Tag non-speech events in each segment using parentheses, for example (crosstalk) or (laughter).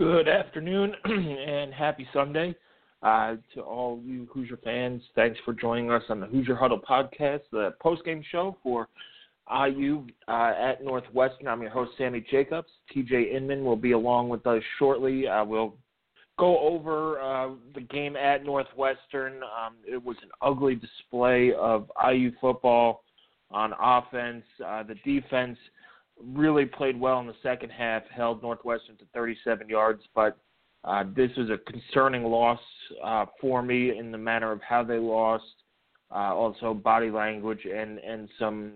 Good afternoon (clears throat) and happy Sunday uh, to all you Hoosier fans. Thanks for joining us on the Hoosier Huddle podcast, the post-game show for IU uh, at Northwestern. I'm your host, Sammy Jacobs. TJ Inman will be along with us shortly. Uh, we'll go over uh, the game at Northwestern. Um, it was an ugly display of IU football on offense. Uh, the defense really played well in the second half, held Northwestern to 37 yards, but uh, this was a concerning loss uh, for me in the manner of how they lost, uh, also body language and and some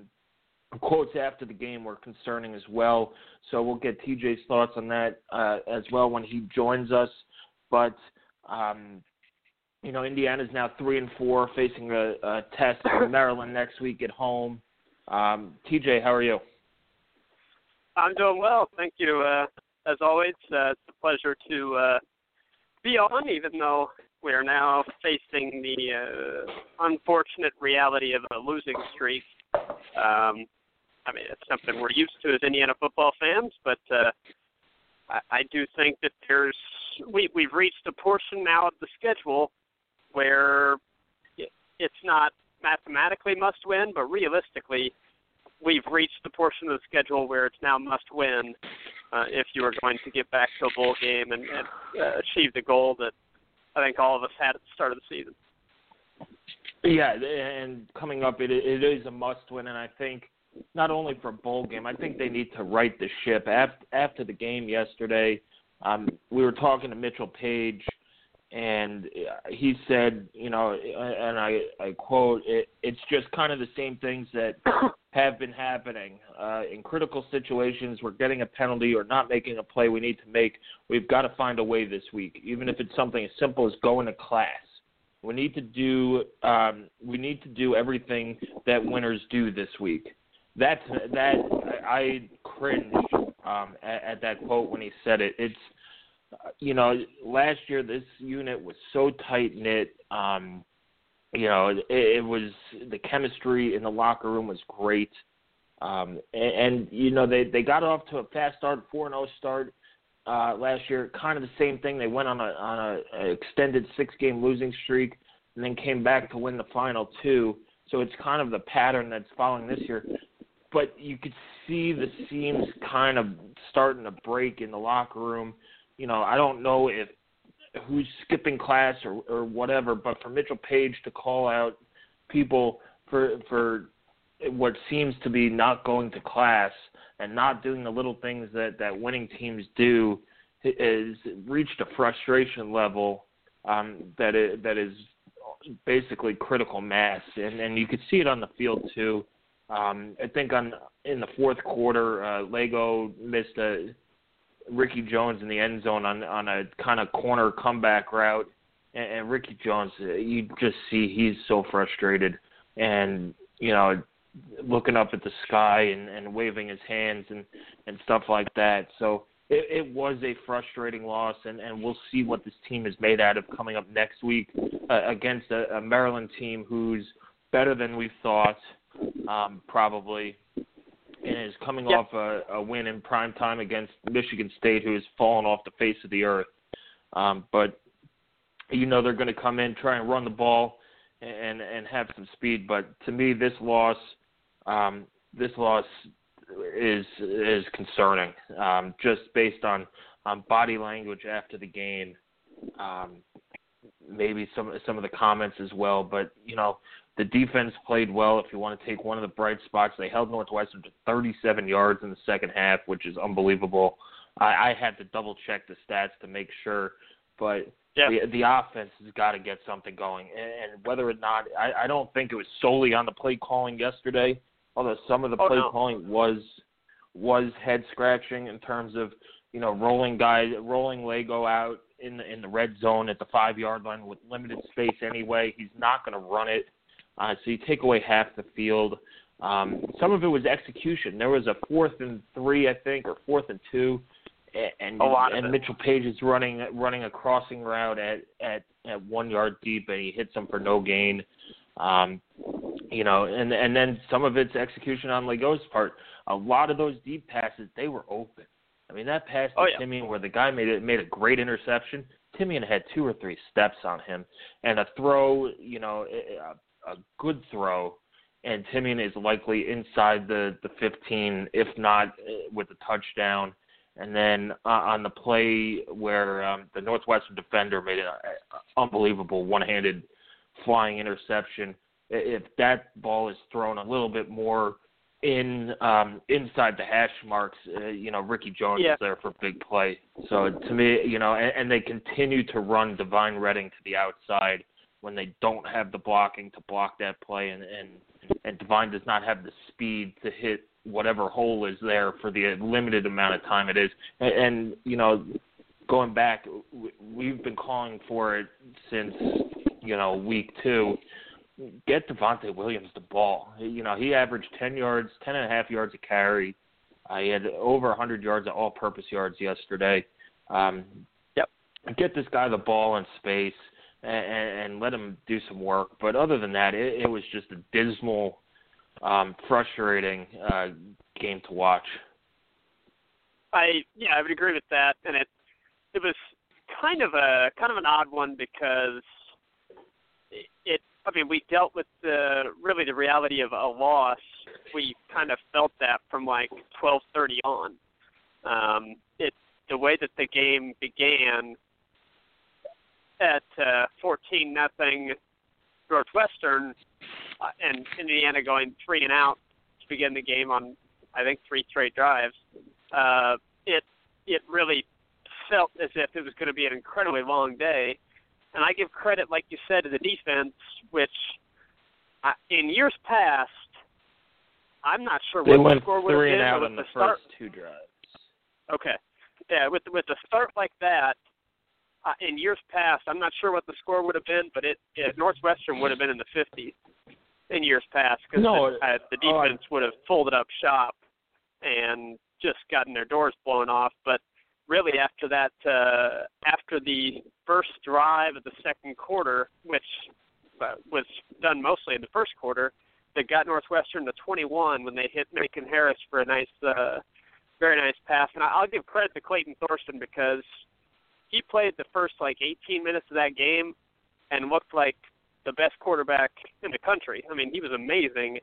quotes after the game were concerning as well. So we'll get TJ's thoughts on that uh, as well when he joins us. But um, you know, Indiana's now three and four, facing a, a test in Maryland next week at home. Um, TJ, how are you? I'm doing well, thank you. Uh, as always, uh, it's a pleasure to uh, be on, even though we are now facing the uh, unfortunate reality of a losing streak. Um, I mean, it's something we're used to as Indiana football fans, but uh, I, I do think that there's we we've reached a portion now of the schedule where it's not mathematically must win, but realistically, we've reached the portion of the schedule where it's now must win uh, if you are going to get back to a bowl game and, and uh, achieve the goal that I think all of us had at the start of the season. Yeah, and coming up, it, it is a must win, and I think not only for bowl game, I think they need to right the ship. After, after the game yesterday, um, we were talking to Mitchell Paige, and he said, you know, and I, I quote, it, it's just kind of the same things that (coughs) have been happening. Uh, in critical situations, we're getting a penalty or not making a play we need to make. We've got to find a way this week, even if it's something as simple as going to class. We need to do um, we need to do everything that winners do this week. That's that I cringe um, at, at that quote when he said it. It's you know, last year this unit was so tight knit. Um, you know, it, it was the chemistry in the locker room was great. Um, and, and you know they they got off to a fast start, four and zero oh start uh, last year. Kind of the same thing. They went on a on a, a extended six game losing streak, and then came back to win the final two. So it's kind of the pattern that's following this year. But you could see the seams kind of starting to break in the locker room you know, I don't know if who's skipping class or or whatever, but for Mitchell Paige to call out people for for what seems to be not going to class and not doing the little things that that winning teams do is reached a frustration level um, that is, that is basically critical mass, and and you could see it on the field too. Um, I think on in the fourth quarter, uh, Lagow missed a Ricky Jones in the end zone on on a kind of corner comeback route, and, and Ricky Jones, you just see he's so frustrated, and you know, looking up at the sky and, and waving his hands and and stuff like that. So it, it was a frustrating loss, and and we'll see what this team is made out of coming up next week uh, against a, a Maryland team who's better than we thought, um, probably and is coming yep. off a, a win in prime time against Michigan State, who has fallen off the face of the earth. Um, but you know they're going to come in, try and run the ball, and and have some speed. But to me, this loss, um, this loss is is concerning, um, just based on on body language after the game. Um, maybe some some of the comments as well, but you know The defense played well. If you want to take one of the bright spots, they held Northwestern to 37 yards in the second half, which is unbelievable. I, I had to double check the stats to make sure, but yeah. the, the offense has got to get something going. And, and whether or not, I, I don't think it was solely on the play calling yesterday, although some of the oh, play no. calling was was head scratching in terms of you know rolling guys, rolling Lagow out in the in the red zone at the five yard line with limited space anyway. He's not going to run it, uh, so you take away half the field. Um, some of it was execution. There was a fourth and three, I think, or fourth and two, and and. Mitchell Paige is running running a crossing route at at at one yard deep, and he hits him for no gain. Um, you know, and and then some of it's execution on Lagow's part. A lot of those deep passes, they were open. I mean, that pass to Oh, yeah. Timian where the guy made it made a great interception. Timian had two or three steps on him, and a throw, you know, a, good throw, and Timian is likely inside the the 15, if not uh, with a touchdown. And then uh, on the play where um, the Northwestern defender made an unbelievable one-handed flying interception, if that ball is thrown a little bit more in um inside the hash marks uh, you know Ricky Jones Yeah. is there for big play so to me you know and, and they continue to run Divine Redding to the outside when they don't have the blocking to block that play and and and Divine does not have the speed to hit whatever hole is there for the limited amount of time it is and, and you know going back we've been calling for it since you know week 2 get Devontae Williams the ball. You know, he averaged 10 yards, 10 and a half yards a carry. Uh, he had over 100 yards of all-purpose yards yesterday. Um, Yep. Get this guy the ball in space and, and let him do some work. But other than that, it, it was just a dismal, um, frustrating uh, game to watch. I yeah, I would agree with that, and it it was kind of a kind of an odd one because it, it I mean we dealt with the really the reality of a loss. We kind of felt that from like twelve thirty on. Um, it the way that the game began at uh, fourteen nothing Northwestern uh, and Indiana going three and out to begin the game on I think three straight drives uh, it it really felt as if it was going to be an incredibly long day. And I give credit, like you said, to the defense, which uh, in years past, I'm not sure They what went the score would have three been. and out with in the the start, first two drives. Okay. Yeah, with with a start like that, uh, in years past, I'm not sure what the score would have been, but it, it Northwestern would have been in the 50s in years past because No, the, uh, the oh, I- defense would have folded up shop and just gotten their doors blown off. But really, after that, uh, after the first drive of the second quarter, which uh, was done mostly in the first quarter, that got Northwestern to 21 when they hit Macon Harris for a nice. Uh, very nice pass. And I'll give credit to Clayton Thorson because he played the first like 18 minutes of that game and looked like the best quarterback in the country. I mean, he was amazing.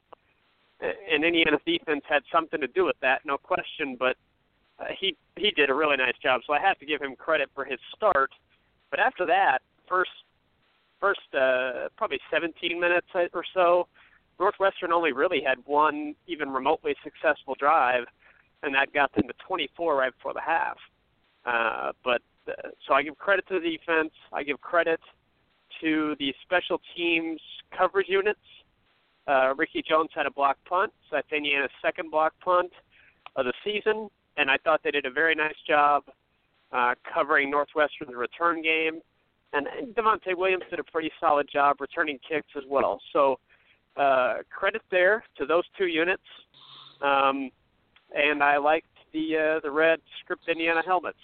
And Indiana's defense had something to do with that, no question. But uh, he he did a really nice job. So I have to give him credit for his start. But after that, first first uh, probably 17 minutes or so, Northwestern only really had one even remotely successful drive, and that got them to 24 right before the half. Uh, but uh, so I give credit to the defense. I give credit to the special teams coverage units. Uh, Ricky Jones had a block punt, so that's Indiana's second block punt of the season, and I thought they did a very nice job uh, covering Northwestern's return game. And, and Devontae Williams did a pretty solid job returning kicks as well. So uh, credit there to those two units. Um, and I liked the uh, the red script Indiana helmets.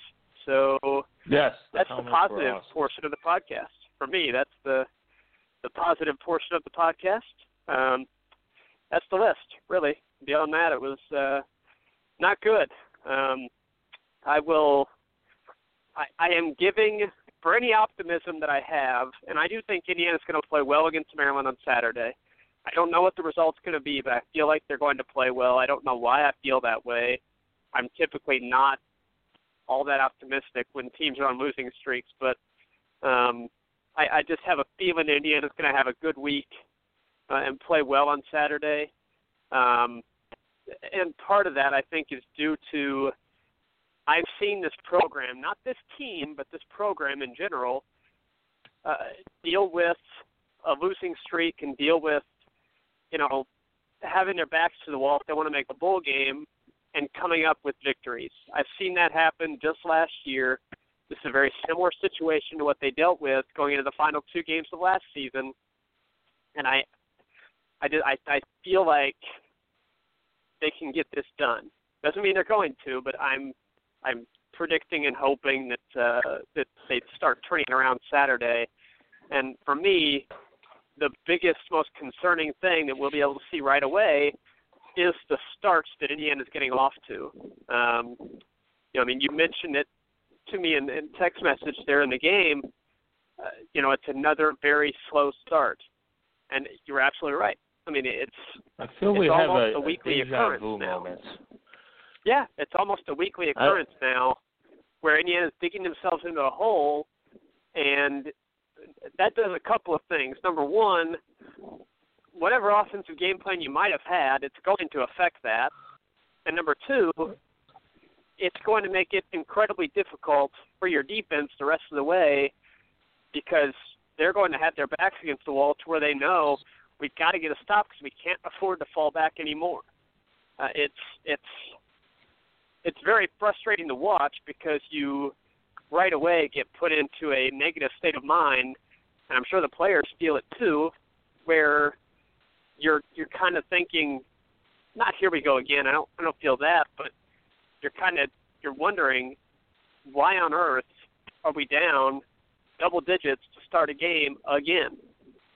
So Yes, that's the positive portion of the podcast. For me, that's the the positive portion of the podcast. Um, that's the list, really. Beyond that, it was uh, not good. Um, I will. I, I am giving for any optimism that I have, and I do think Indiana's going to play well against Maryland on Saturday. I don't know what the result's going to be, but I feel like they're going to play well. I don't know why I feel that way. I'm typically not all that optimistic when teams are on losing streaks, but um, I, I just have a feeling Indiana's going to have a good week uh, and play well on Saturday. Um, and part of that, I think, is due to I've seen this program, not this team, but this program in general, uh, deal with a losing streak and deal with, you know, having their backs to the wall if they want to make a bowl game and coming up with victories. I've seen that happen just last year. This is a very similar situation to what they dealt with going into the final two games of last season. And I I did I I feel like they can get this done. Doesn't mean they're going to, but I'm I'm predicting and hoping that uh, that they start turning around Saturday. And for me, the biggest, most concerning thing that we'll be able to see right away is the starts that Indiana's getting off to. Um, you know, I mean, you mentioned it to me in, in text message there in the game. Uh, you know, it's another very slow start, and you're absolutely right. I mean, it's I feel it's we have a, a weekly a occurrence now. moment. Yeah, it's almost a weekly occurrence now, where Indiana's digging themselves into a hole, and that does a couple of things. Number one, whatever offensive game plan you might have had, it's going to affect that. And number two, it's going to make it incredibly difficult for your defense the rest of the way because they're going to have their backs against the wall to where they know we've got to get a stop because we can't afford to fall back anymore. Uh, it's it's it's very frustrating to watch because you right away get put into a negative state of mind, and I'm sure the players feel it too, where you're you're kind of thinking, not here we go again. I don't I don't feel that, but you're kind of you're wondering why on earth are we down double digits to start a game again?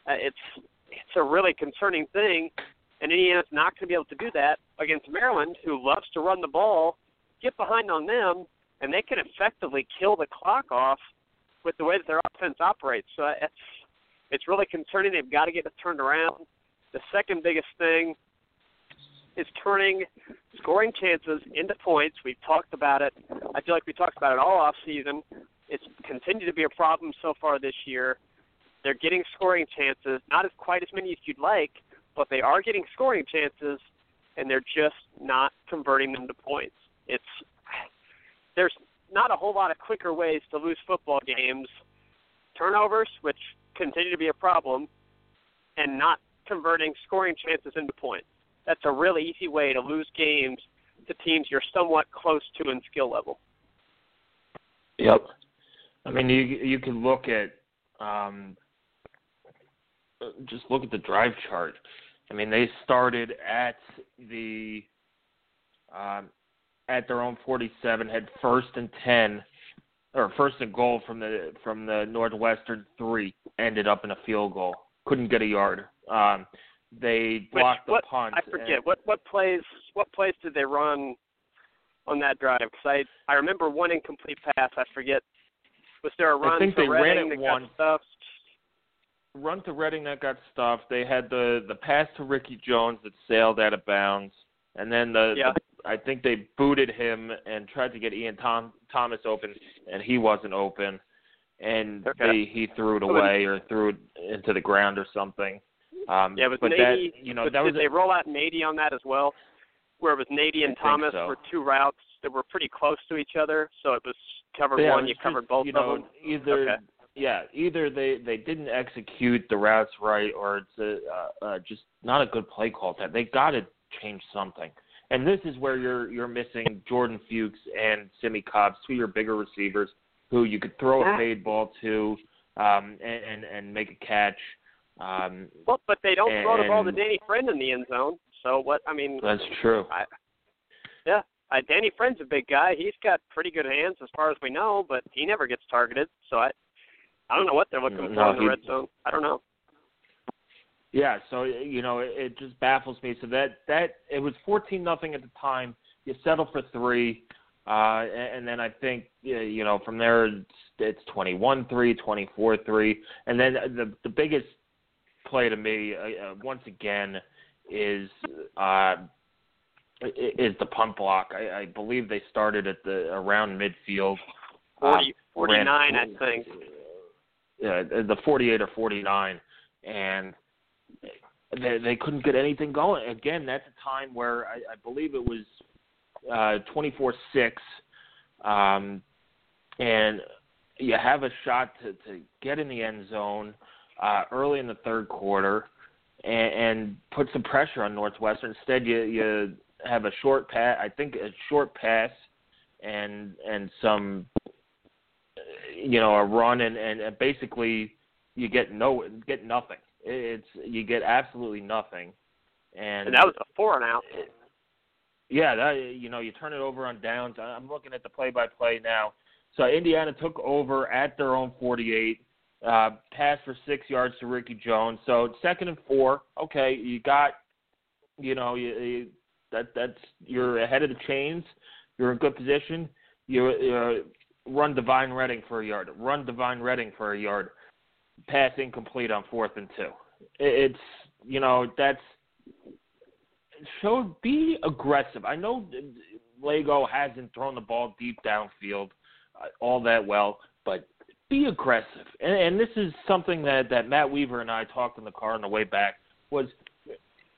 Uh, it's it's a really concerning thing, and Indiana's not going to be able to do that against Maryland, who loves to run the ball. Get behind on them, and they can effectively kill the clock off with the way that their offense operates. So it's it's really concerning. They've got to get it turned around. The second biggest thing is turning scoring chances into points. We've talked about it. I feel like we talked about it all off season. It's continued to be a problem so far this year. They're getting scoring chances, not as quite as many as you'd like, but they are getting scoring chances, and they're just not converting them to points. It's there's not a whole lot of quicker ways to lose football games. Turnovers, which continue to be a problem, and not converting scoring chances into points. That's a really easy way to lose games to teams you're somewhat close to in skill level. Yep. I mean, you you can look at um, just look at the drive chart. I mean, they started at the um, at their own 47, had first and 10 or first and goal from the from the Northwestern three, ended up in a field goal. Couldn't get a yard. Um, they blocked Which, what, the punt. I forget and- what what plays what plays did they run on that drive? Because I I remember one incomplete pass. I forget. Was there a run I think to they ran Redding it that once. got stuffed? run to Redding that got stuffed. They had the the pass to Ricky Jones that sailed out of bounds, and then the, Yeah. the I think they booted him and tried to get Ian Tom, Thomas open, and he wasn't open, and Okay. they he threw it away or threw it into the ground or something. Um, Yeah, was but Nady. that you know but that did was they roll out Nady on that as well? Where it was Nady and think Thomas so. were two routes that were pretty close to each other, so it was covered yeah, one, it you was covered both you know, of them. Either Okay. yeah, either they they didn't execute the routes right, or it's a, uh, uh, just not a good play call. That they got to change something. And this is where you're you're missing Jordan Fuchs and Simmie Cobbs, two of your bigger receivers, who you could throw a fade ball to, um, and, and and make a catch. Um, Well, but they don't throw the ball to Danny Friend in the end zone. So what? I mean, that's true. I, yeah, uh, Danny Friend's a big guy. He's got pretty good hands as far as we know, but he never gets targeted. So I, I don't know what they're looking No, for in the he- red zone. I don't know. Yeah, so you know it, it just baffles me. So that that it was fourteen nothing at the time. You settle for three, uh, and, and then I think you know from there it's, it's twenty one three, twenty four three, and then the the biggest play to me uh, uh, once again is uh, is the punt block. I, I believe they started at the around midfield. uh, Forty, forty-nine, ran- I think. Yeah, the 48 or 49, and they, they couldn't get anything going. Again, that's a time where I, I believe it was uh, 24-6, um, and you have a shot to, to get in the end zone uh, early in the third quarter and, and put some pressure on Northwestern. Instead, you you have a short pass. I think a short pass and and some you know a run and and basically you get no get nothing. It's you get absolutely nothing. And, and that was a four and out. Yeah, that you know you turn it over on downs. I'm looking at the play-by-play now. So Indiana took over at their own 48, uh, passed for six yards to Ricky Jones. So second and four. Okay, you got, you know, you, you, that that's you're ahead of the chains. You're in good position. You uh, run Divine Redding for a yard. Run Divine Redding for a yard. Pass incomplete on fourth and two. It's you know that's show be aggressive. I know Lagow hasn't thrown the ball deep downfield uh, all that well, but be aggressive. And, and this is something that that Matt Weaver and I talked in the car on the way back was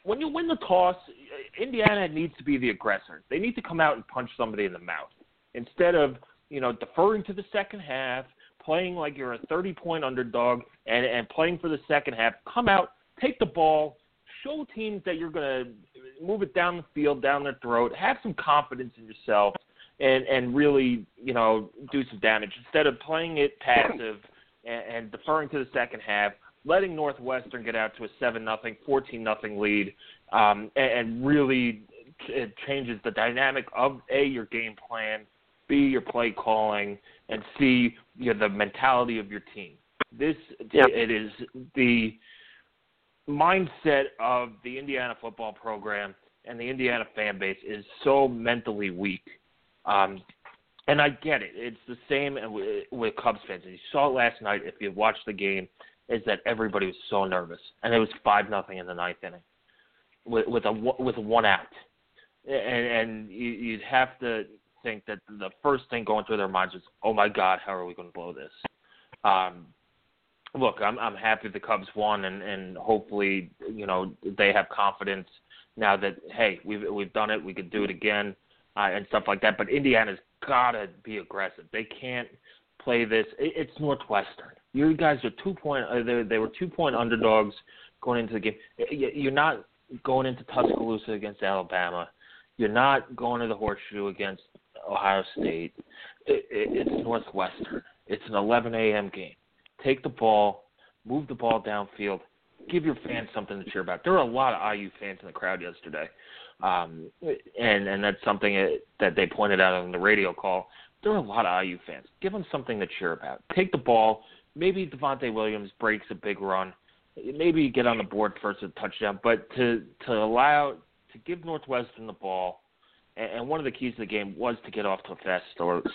when you win the toss, Indiana needs to be the aggressor. They need to come out and punch somebody in the mouth instead of you know deferring to the second half, playing like you're a 30 point underdog, and and playing for the second half. Come out, take the ball, show teams that you're going to move it down the field, down their throat. Have some confidence in yourself, and and really you know do some damage instead of playing it passive (coughs) and, and deferring to the second half letting Northwestern get out to a seven nothing, fourteen nothing lead, um, and, and really it changes the dynamic of a your game plan, b your play calling, and c you know, the mentality of your team. This yep. it is the mindset of the Indiana football program and the Indiana fan base is so mentally weak. Um, and I get it. It's the same with, with Cubs fans. You saw it last night if you watched the game is that everybody was so nervous, and it was five nothing in the ninth inning with, with a with one out, and and you, you'd have to think that the first thing going through their minds is, oh my God, how are we going to blow this? Um, look, I'm I'm happy the Cubs won, and and hopefully you know they have confidence now that hey we've we've done it, we could do it again, uh, and stuff like that. But Indiana's gotta be aggressive. They can't play this. It, it's Northwestern. You guys are two point. Uh, they, they were two point underdogs going into the game. You're not going into Tuscaloosa against Alabama. You're not going to the Horseshoe against Ohio State. It, it, it's Northwestern. It's an 11 a.m. game. Take the ball, move the ball downfield, give your fans something to cheer about. There were a lot of IU fans in the crowd yesterday, um, and and that's something that they pointed out on the radio call. There were a lot of IU fans. Give them something to cheer about. Take the ball, maybe Devontae Williams breaks a big run, maybe you get on the board first with a touchdown, but to to allow to give Northwestern the ball, and one of the keys to the game was to get off to a fast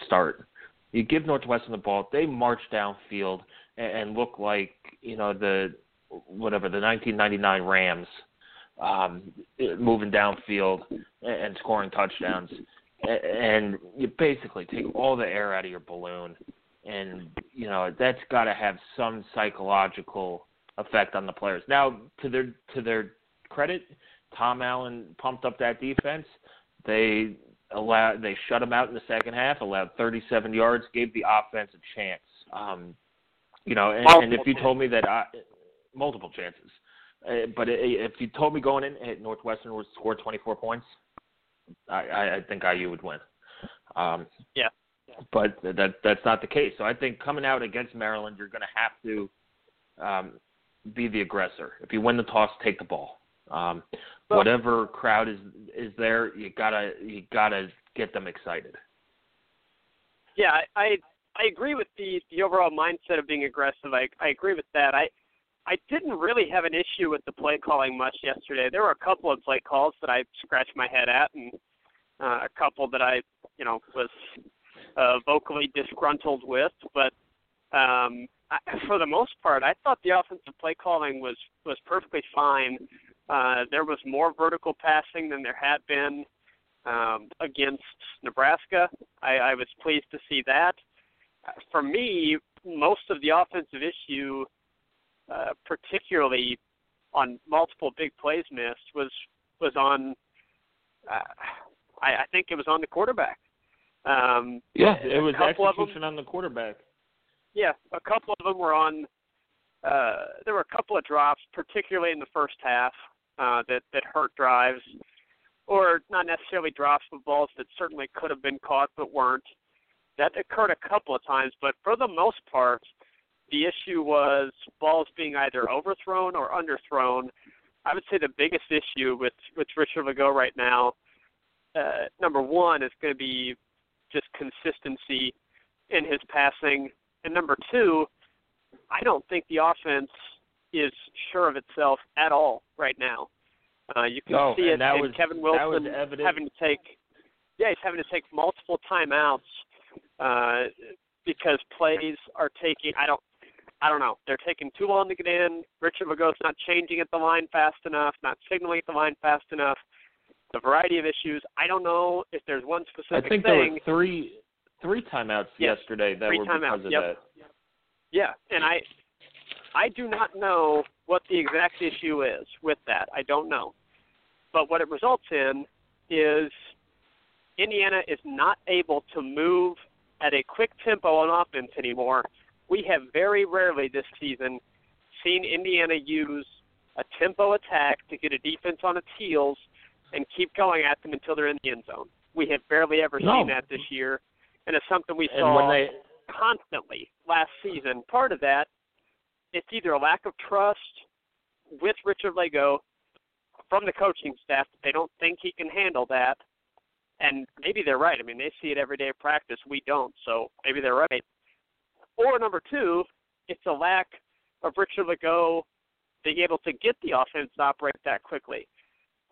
start. You give Northwestern the ball, they march downfield and look like you know the whatever the 1999 Rams, um, moving downfield and scoring touchdowns, and you basically take all the air out of your balloon and you know that's got to have some psychological effect on the players. Now, to their to their credit, Tom Allen pumped up that defense. They allowed they shut them out in the second half, allowed 37 yards, gave the offense a chance. Um, you know, and, and if you told me that I, multiple chances, uh, but if you told me going in, at Northwestern would score 24 points, I, I think IU would win. Um, yeah but that that's not the case. So I think coming out against Maryland, you're going to have to um, be the aggressor. If you win the toss, take the ball. Um, well, whatever crowd is is there, you gotta you gotta get them excited. Yeah, I I, agree with the the overall mindset of being aggressive. I I agree with that. I I didn't really have an issue with the play calling much yesterday. There were a couple of play calls that I scratched my head at, and uh, a couple that I, you know, was uh, vocally disgruntled with, but um, I, for the most part, I thought the offensive play calling was was perfectly fine. Uh, there was more vertical passing than there had been um, against Nebraska. I, I was pleased to see that. For me, most of the offensive issue, uh, particularly on multiple big plays missed was was on. Uh, I, I think it was on the quarterback. Um, yeah, it was execution on the quarterback. Yeah, a couple of them were on. Uh, there were a couple of drops, particularly in the first half, uh, that that hurt drives, or not necessarily drops, but balls that certainly could have been caught but weren't. That occurred a couple of times, but for the most part, the issue was balls being either overthrown or underthrown. I would say the biggest issue with with Richard Lagow right now, uh, number one, is going to be just consistency in his passing, and number two, I don't think the offense is sure of itself at all right now. Uh, you can see it in was, Kevin Wilson having to take, yeah, he's having to take multiple timeouts uh, because plays are taking. I don't. I don't know. They're taking too long to get in. Richard Lagow's not changing at the line fast enough, not signaling at the line fast enough. The variety of issues. I don't know if there's one specific I think thing. there were three three timeouts yes, yesterday that were timeouts. because of yep. that. Yeah, and I I do not know what the exact issue is with that. I don't know. But what it results in is Indiana is not able to move at a quick tempo on offense anymore. We have very rarely this season seen Indiana use a tempo attack to get a defense on its heels and keep going at them until they're in the end zone. We have barely ever no. seen that this year, and it's something we and saw they, constantly last season. Part of that, it's either a lack of trust with Richard Lagow from the coaching staff that they don't think he can handle that. And maybe they're right. I mean, they see it every day of practice. We don't, so maybe they're right. Or number two, it's a lack of Richard Lagow being able to get the offense to operate that quickly.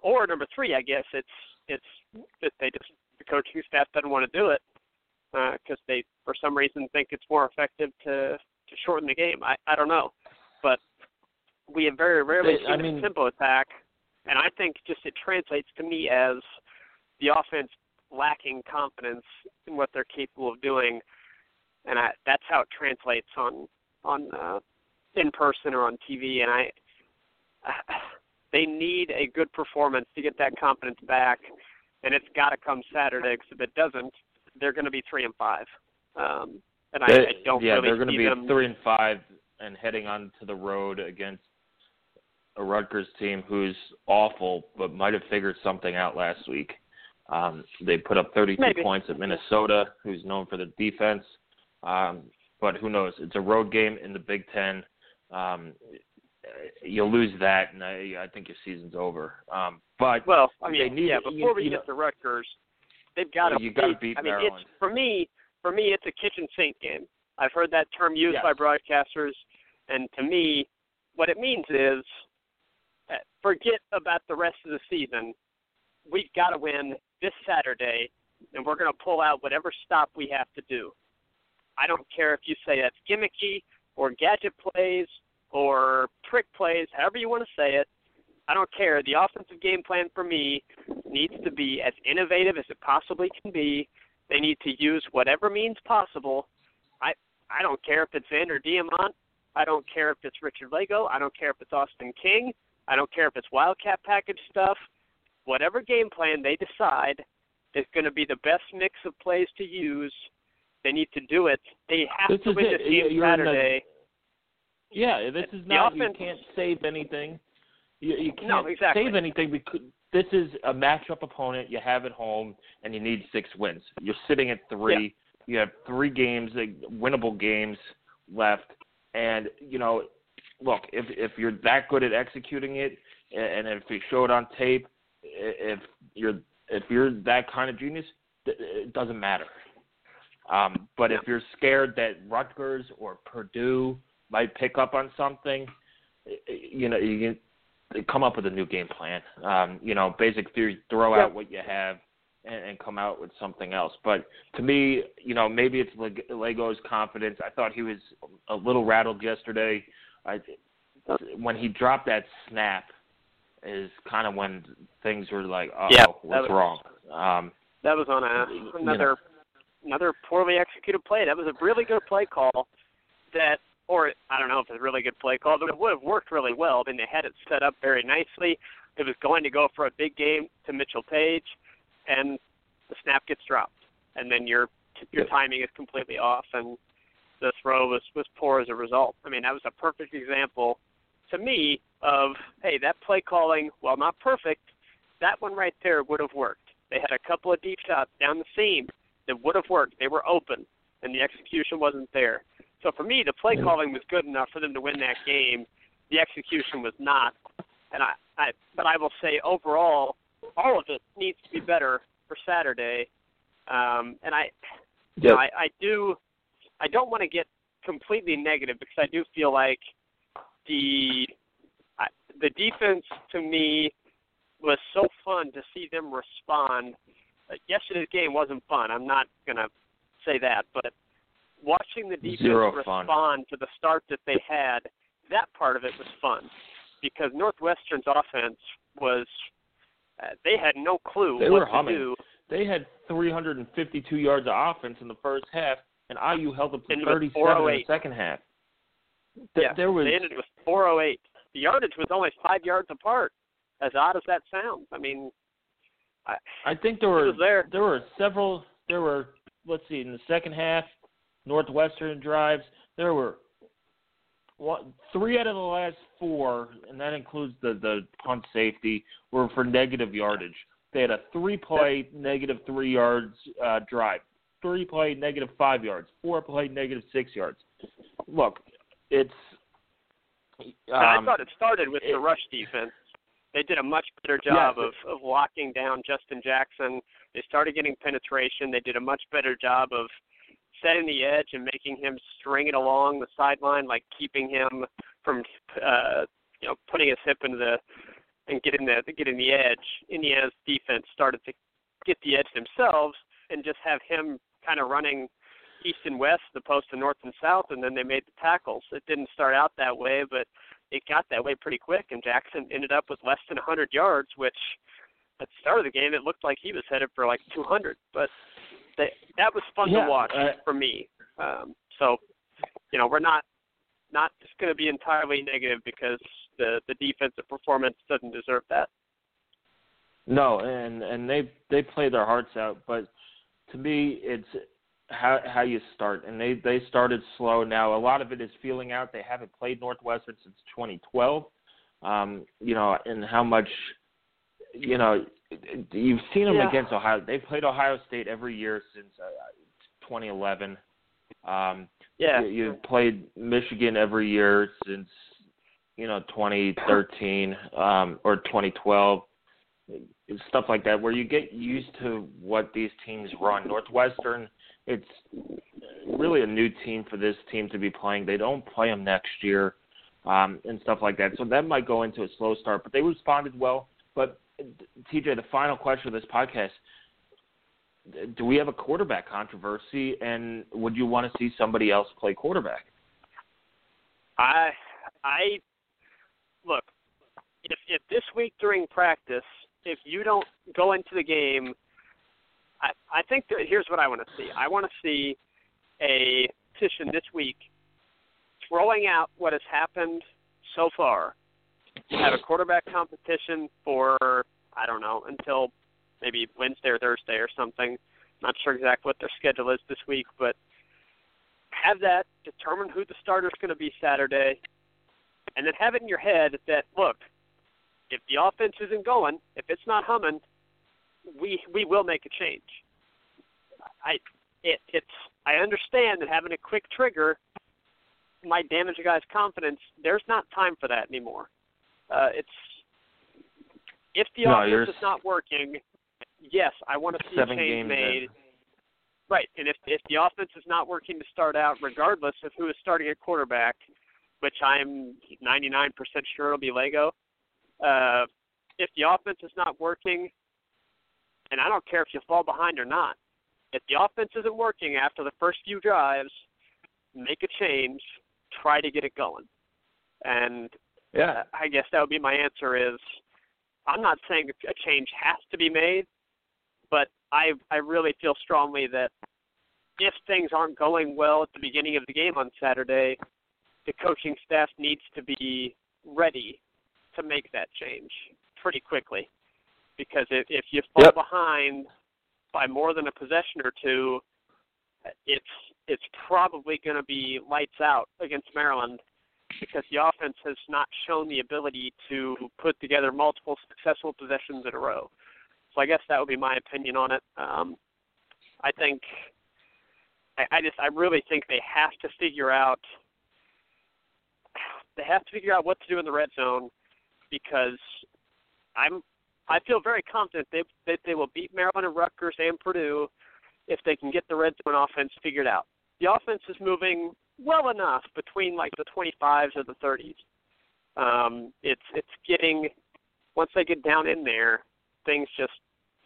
Or number three, I guess it's it's that they just the coaching staff doesn't want to do it because uh, they for some reason think it's more effective to to shorten the game. I I don't know, but we have very rarely they, seen I mean, a tempo attack, and I think just it translates to me as the offense lacking confidence in what they're capable of doing, and I, that's how it translates on on uh, in person or on TV. And I, (sighs) they need a good performance to get that confidence back, and it's got to come Saturday. Because if it doesn't, they're going to be three and five. Um, and I, they, I don't yeah, really they're going to be them. three and five and heading on to the road against a Rutgers team who's awful, but might have figured something out last week. Um, they put up 32 Maybe. points at Minnesota, who's known for the defense. Um, but who knows? It's a road game in the Big Ten. Um, you'll lose that, and I, I think your season's over. Um, but Well, I mean, need yeah. Before You- we you get know- to Rutgers, they've got to you gotta beat. beat I mean, Maryland. it's for me. For me, it's a kitchen sink game. I've heard that term used Yes. by broadcasters, and to me, what it means is, uh, forget about the rest of the season. We've got to win this Saturday, and we're going to pull out whatever stop we have to do. I don't care if you say that's gimmicky or gadget plays or trick plays, however you want to say it. I don't care. The offensive game plan for me needs to be as innovative as it possibly can be. They need to use whatever means possible. I I don't care if it's Zander Diamont. I don't care if it's Richard Lagow. I don't care if it's Austin King. I don't care if it's Wildcat package stuff. Whatever game plan they decide is going to be the best mix of plays to use. They need to do it. They have This to win it. this game You're the- Yeah, this is not. offense- you can't save anything. You, you can't No, exactly. save anything because this is a matchup opponent you have at home, and you need six wins. You're sitting at three. You have three games, like, winnable games left, and you know, look, if if you're that good at executing it, and if you show it on tape, if you're if you're that kind of genius, it doesn't matter. Um, but if you're scared that Rutgers or Purdue might pick up on something, you know, you can come up with a new game plan. Um, you know, basic theory, throw out what you have and, and come out with something else. But to me, you know, maybe it's Lagow's confidence. I thought he was a little rattled yesterday. I, when he dropped that snap, is kind of when things were like, oh, Yeah, what's was- wrong? Um, That was on a You another another poorly executed play. That was a really good play call that or I don't know if it's a really good play call, but it would have worked really well. I mean, they had it set up very nicely. It was going to go for a big game to Mitchell Paige, and the snap gets dropped, and then your your timing is completely off, and the throw was was poor as a result. I mean, that was a perfect example to me of hey, that play calling, while not perfect, that one right there would have worked. They had a couple of deep shots down the seam that would have worked. They were open, and the execution wasn't there. So for me, the play calling was good enough for them to win that game. The execution was not. And I, I but I will say overall, all of it needs to be better for Saturday. Um, and I, yep. you know, I, I do, I don't want to get completely negative because I do feel like the the defense to me was so fun to see them respond. Uh, yesterday's game wasn't fun. I'm not gonna say that, but watching the defense Zero respond fun. to the start that they had, that part of it was fun because Northwestern's offense was uh, they had no clue they what were humming. to do. They had 352 yards of offense in the first half, and IU held up to Ended 37 in the second half. Th- yeah, there was they ended with 408. The yardage was only five yards apart. As odd as that sounds, I mean, I, I think there were there. there were several there were let's see in the second half Northwestern drives there were what three out of the last four and that includes the the punt safety were for negative yardage. They had a three play negative three yards uh, drive, three play negative five yards, four play negative six yards. Look, it's. And I Um, thought it started with the rush defense. They did a much better job Yes. of, of locking down Justin Jackson. They started getting penetration. They did a much better job of setting the edge and making him string it along the sideline, like keeping him from uh, you know putting his hip into the and getting the getting the edge. Indiana's defense started to get the edge themselves and just have him kind of running east and west, the opposed to north and south, and then they made the tackles. It didn't start out that way, but it got that way pretty quick, and Jackson ended up with less than 100 yards, which at the start of the game it looked like he was headed for like 200. But they, that was fun Yeah, to watch uh, for me. Um, so, you know, we're not not just going to be entirely negative because the the defensive performance doesn't deserve that. No, and and they they play their hearts out, but to me, it's how how you start, and they they started slow. Now a lot of it is feeling out. They haven't played Northwestern since 2012. Um, you know, and how much, you know, you've seen them Yeah. against Ohio. They've played Ohio State every year since uh, 2011. Um, Yeah. you, you've played Michigan every year since you know 2013 um, or 2012 stuff like that where you get used to what these teams run northwestern it's really a new team for this team to be playing. They don't play them next year um, and stuff like that. So that might go into a slow start but they responded well. But tj the final question of this podcast do we have a quarterback controversy? And would you want to see somebody else play quarterback? I I look if if this week during practice, if you don't go into the game, I I think that here's what I want to see. I want to see a petition this week throwing out what has happened so far. Have a quarterback competition for I don't know until maybe Wednesday or Thursday or something. Not sure exactly what their schedule is this week, but have that determine who the starter is going to be Saturday, and then have it in your head that look, if the offense isn't going, if it's not humming, we we will make a change. I it it's I understand that having a quick trigger might damage a guy's confidence. There's not time for that anymore. Uh, it's if the No, offense is not working, yes, I want to see a change made. in. Right, and if if the offense is not working to start out, regardless of who is starting at quarterback, which I'm 99% sure it'll be Lagow, uh, if the offense is not working, and I don't care if you fall behind or not, if the offense isn't working after the first few drives, make a change, try to get it going, and yeah. I guess that would be my answer is I'm not saying a change has to be made, but I I really feel strongly that if things aren't going well at the beginning of the game on Saturday, the coaching staff needs to be ready to make that change pretty quickly. Because if, if you fall yep. behind by more than a possession or two, it's it's probably going to be lights out against Maryland because the offense has not shown the ability to put together multiple successful possessions in a row. So I guess that would be my opinion on it. Um, I think I, I just I really think they have to figure out they have to figure out what to do in the red zone because I'm I feel very confident they that they will beat Maryland and Rutgers and Purdue if they can get the red zone offense figured out. The offense is moving well enough between like the 25s or the 30s. Um, it's it's getting once they get down in there, things just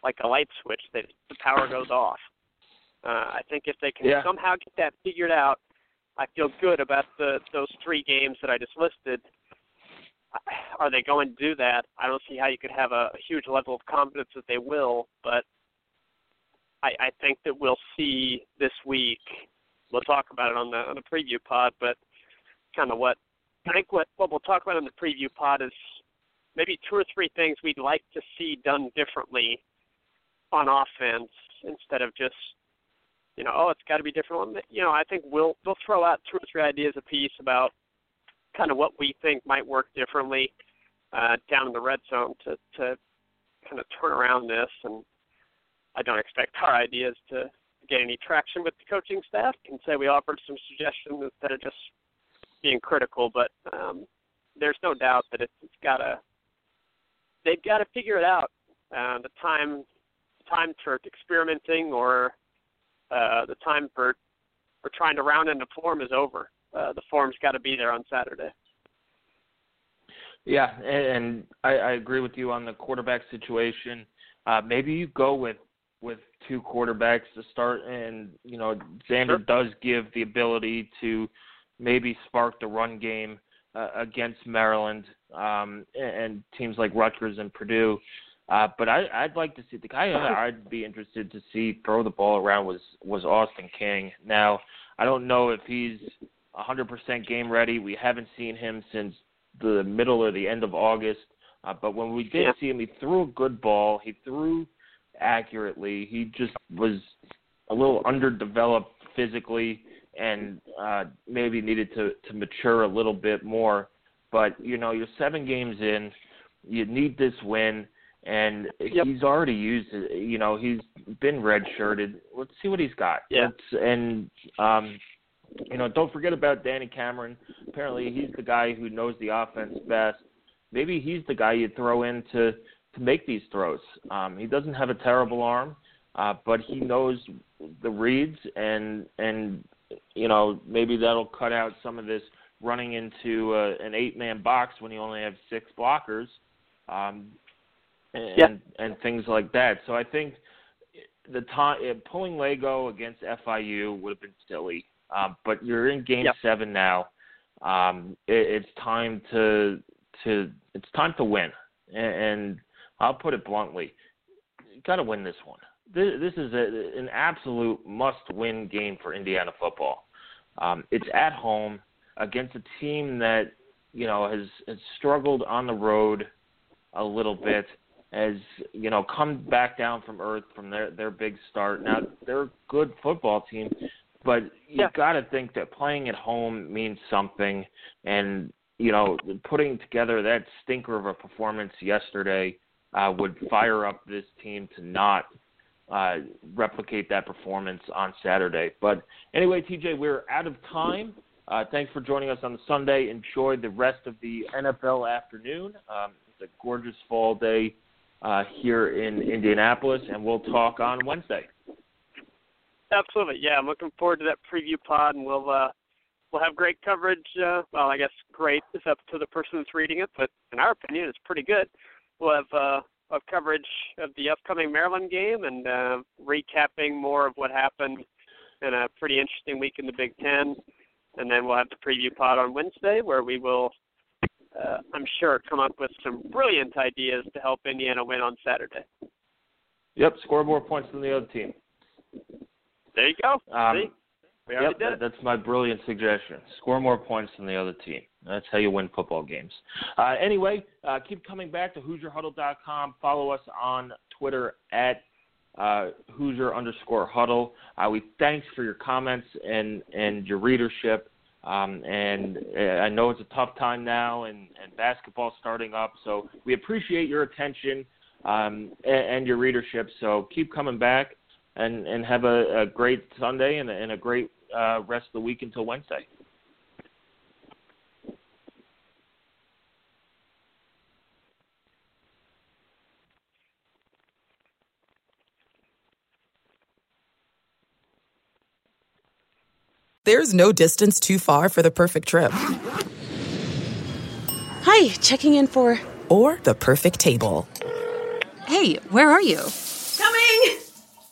like a light switch that the power goes off. Uh, I think if they can yeah. somehow get that figured out, I feel good about the those three games that I just listed. Are they going to do that? I don't see how you could have a, huge level of confidence that they will, but I, I think that we'll see this week we'll talk about it on the on the preview pod, but kind of what I think what what we'll talk about in the preview pod is maybe two or three things we'd like to see done differently on offense instead of just you know oh it's got to be different. You know I think we'll we'll throw out two or three ideas a piece about kind of what we think might work differently uh, down in the red zone to to kind of turn around this and I don't expect our ideas to get any traction with the coaching staff. Can say we offered some suggestions instead of just being critical, but um, there's no doubt that it's, it's got to they've got to figure it out. Uh, the time time for experimenting or uh, the time for for trying to round into form is over. Uh, the form's got to be there on Saturday. Yeah, and I, I agree with you on the quarterback situation. Uh, maybe you go with with two quarterbacks to start, and you know Zander sure. does give the ability to maybe spark the run game uh, against Maryland um, and, and teams like Rutgers and Purdue. Uh, but I, I'd like to see the guy I'd be interested to see throw the ball around was was Austin King. Now I don't know if he's 100% game ready. We haven't seen him since the middle or the end of August. Uh, but when we did yeah. see him, he threw a good ball. He threw accurately. He just was a little underdeveloped physically and uh, maybe needed to, to mature a little bit more. But, you know, you're seven games in. You need this win. And yep. he's already used it. You know, he's been redshirted. Let's see what he's got. Yeah. Let's, and, um, you know, don't forget about Danny Cameron. Apparently, he's the guy who knows the offense best. Maybe he's the guy you throw in to – to make these throws. Um, he doesn't have a terrible arm, uh, but he knows the reads, and and you know maybe that'll cut out some of this running into uh, an eight-man box when you only have six blockers, um, and yeah. and things like that. So I think the time pulling Lagow against FIU would have been silly, um, but you're in Game yep. Seven now. Um, it, it's time to to it's time to win, and, and I'll put it bluntly, you got to win this one. This, this is a, an absolute must-win game for Indiana football. Um, it's at home against a team that you know has, has struggled on the road a little bit, has you know come back down from earth from their their big start. Now they're a good football team, but you yeah. got to think that playing at home means something, and you know putting together that stinker of a performance yesterday uh, would fire up this team to not uh, replicate that performance on Saturday. But anyway, TJ, we're out of time. Uh, thanks for joining us on the Sunday. Enjoy the rest of the NFL afternoon. Um, it's a gorgeous fall day uh, here in Indianapolis, and we'll talk on Wednesday. Absolutely, yeah. I'm looking forward to that preview pod, and we'll uh, we'll have great coverage. Uh, well, I guess great is up to the person that's reading it, but in our opinion, it's pretty good we'll have uh, of coverage of the upcoming Maryland game and uh, recapping more of what happened in a pretty interesting week in the Big Ten. And then we'll have the preview pod on Wednesday where we will, uh, I'm sure, come up with some brilliant ideas to help Indiana win on Saturday. Yep, score more points than the other team. There you go. Um, See? We already yep, did that, that's my brilliant suggestion. Score more points than the other team. That's how you win football games. Uh, anyway, uh, keep coming back to HoosierHuddle.com. Follow us on Twitter at uh, Hoosier underscore Huddle. Uh, we thanks for your comments and and your readership. Um, and uh, I know it's a tough time now, and, and basketball starting up. So we appreciate your attention um, and, and your readership. So keep coming back, and and have a, a great Sunday and a, and a great uh, rest of the week until Wednesday. There's no distance too far for the perfect trip. Hi, checking in for. Or the perfect table. Hey, where are you?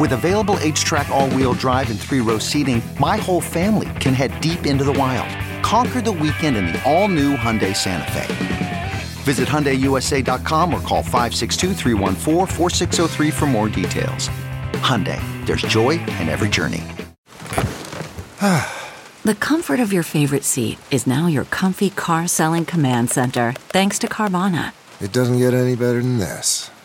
With available HTRAC, all wheel drive, and three row seating, my whole family can head deep into the wild. Conquer the weekend in the all new Hyundai Santa Fe. Visit HyundaiUSA.com or call 562 for more details. Hyundai, there's joy in every journey. (sighs) The comfort of your favorite seat is now your comfy car selling command center, thanks to Carvana. It doesn't get any better than this.